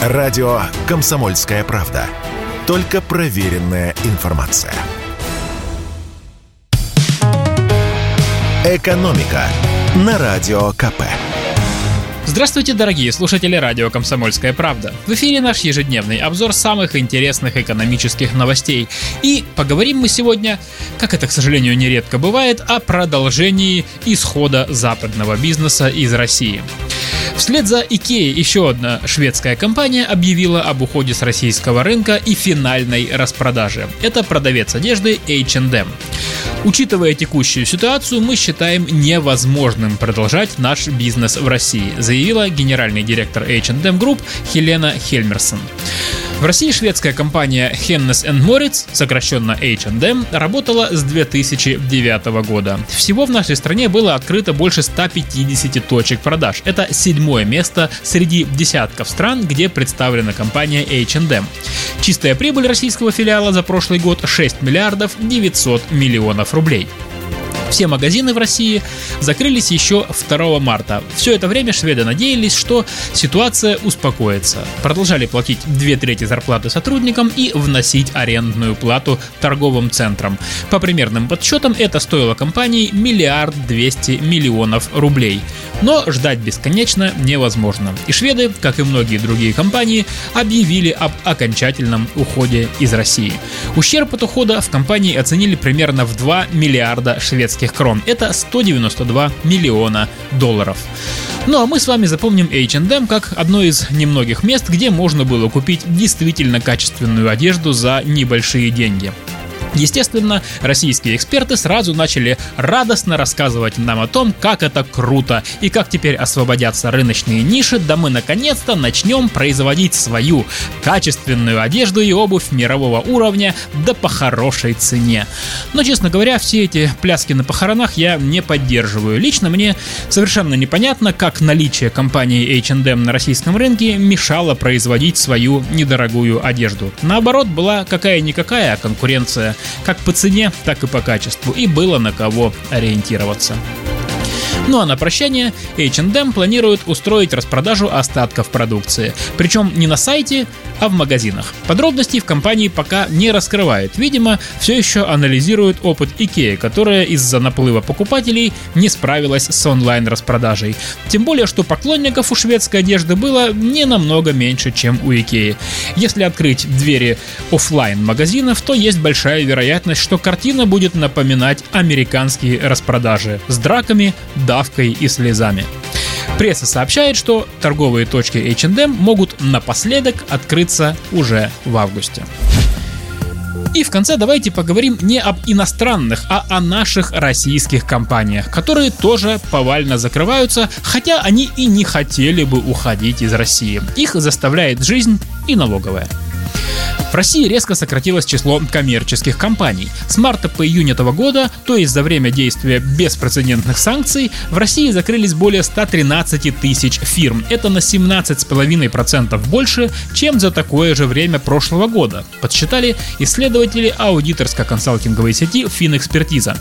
Радио «Комсомольская правда». Только проверенная информация. «Экономика» на Радио КП. Здравствуйте, дорогие слушатели радио «Комсомольская правда». В эфире наш ежедневный обзор самых интересных экономических новостей. И поговорим мы сегодня, как это, к сожалению, нередко бывает, о продолжении исхода западного бизнеса из России. Вслед за IKEA еще одна шведская компания объявила об уходе с российского рынка и финальной распродаже. Это продавец одежды H&M. Учитывая текущую ситуацию, мы считаем невозможным продолжать наш бизнес в России, заявила генеральный директор H&M Group Хелена Хельмерсон. В России шведская компания Hennes Moritz, сокращенно H&M, работала с 2009 года. Всего в нашей стране было открыто больше 150 точек продаж. Это седьмое место среди десятков стран, где представлена компания H&M. Чистая прибыль российского филиала за прошлый год 6 миллиардов 900 миллионов рублей. Все магазины в России закрылись еще 2 марта. Все это время шведы надеялись, что ситуация успокоится. Продолжали платить две трети зарплаты сотрудникам и вносить арендную плату торговым центрам. По примерным подсчетам это стоило компании миллиард двести миллионов рублей. Но ждать бесконечно невозможно. И шведы, как и многие другие компании, объявили об окончательном уходе из России. Ущерб от ухода в компании оценили примерно в 2 миллиарда шведских крон. Это 192 миллиона долларов. Ну а мы с вами запомним H&M как одно из немногих мест, где можно было купить действительно качественную одежду за небольшие деньги. Естественно, российские эксперты сразу начали радостно рассказывать нам о том, как это круто и как теперь освободятся рыночные ниши, да мы наконец-то начнем производить свою качественную одежду и обувь мирового уровня, да по хорошей цене. Но, честно говоря, все эти пляски на похоронах я не поддерживаю. Лично мне совершенно непонятно, как наличие компании H&M на российском рынке мешало производить свою недорогую одежду. Наоборот, была какая-никакая конкуренция как по цене, так и по качеству, и было на кого ориентироваться. Ну а на прощание H&M планирует устроить распродажу остатков продукции. Причем не на сайте, а в магазинах. Подробностей в компании пока не раскрывает. Видимо, все еще анализирует опыт IKEA, которая из-за наплыва покупателей не справилась с онлайн-распродажей. Тем более, что поклонников у шведской одежды было не намного меньше, чем у IKEA. Если открыть двери офлайн магазинов, то есть большая вероятность, что картина будет напоминать американские распродажи с драками, давкой и слезами. Пресса сообщает, что торговые точки H&M могут напоследок открыться уже в августе. И в конце давайте поговорим не об иностранных, а о наших российских компаниях, которые тоже повально закрываются, хотя они и не хотели бы уходить из России. Их заставляет жизнь и налоговая. В России резко сократилось число коммерческих компаний. С марта по июнь этого года, то есть за время действия беспрецедентных санкций, в России закрылись более 113 тысяч фирм. Это на 17,5% больше, чем за такое же время прошлого года, подсчитали исследователи аудиторско-консалтинговой сети Финэкспертиза.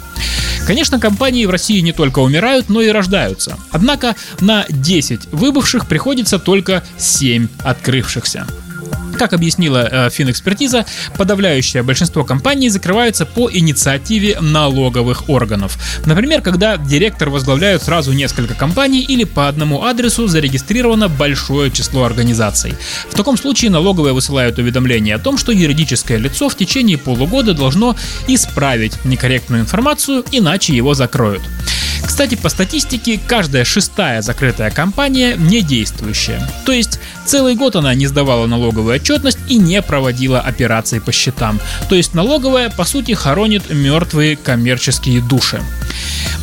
Конечно, компании в России не только умирают, но и рождаются. Однако на 10 выбывших приходится только 7 открывшихся. Как объяснила э, финэкспертиза, подавляющее большинство компаний закрываются по инициативе налоговых органов. Например, когда директор возглавляют сразу несколько компаний или по одному адресу зарегистрировано большое число организаций. В таком случае налоговые высылают уведомление о том, что юридическое лицо в течение полугода должно исправить некорректную информацию, иначе его закроют. Кстати, по статистике, каждая шестая закрытая компания не действующая. То есть целый год она не сдавала налоговую отчетность и не проводила операции по счетам. То есть налоговая, по сути, хоронит мертвые коммерческие души.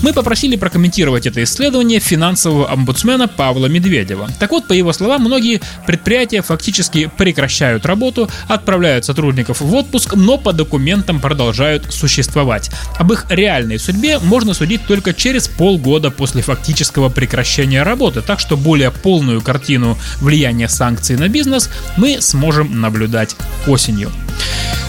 Мы попросили прокомментировать это исследование финансового омбудсмена Павла Медведева. Так вот, по его словам, многие предприятия фактически прекращают работу, отправляют сотрудников в отпуск, но по документам продолжают существовать. Об их реальной судьбе можно судить только через полгода после фактического прекращения работы, так что более полную картину влияния санкций на бизнес мы сможем наблюдать осенью.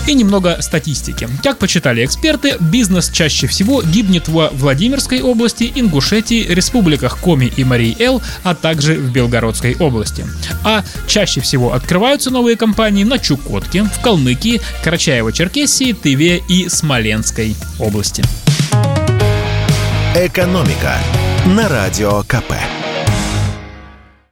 И немного статистики. Как почитали эксперты, бизнес чаще всего гибнет во Владимирской области, Ингушетии, республиках Коми и Марий-Эл, а также в Белгородской области. А чаще всего открываются новые компании на Чукотке, в Калмыкии, Карачаево-Черкесии, Тыве и Смоленской области. «Экономика» на Радио КП.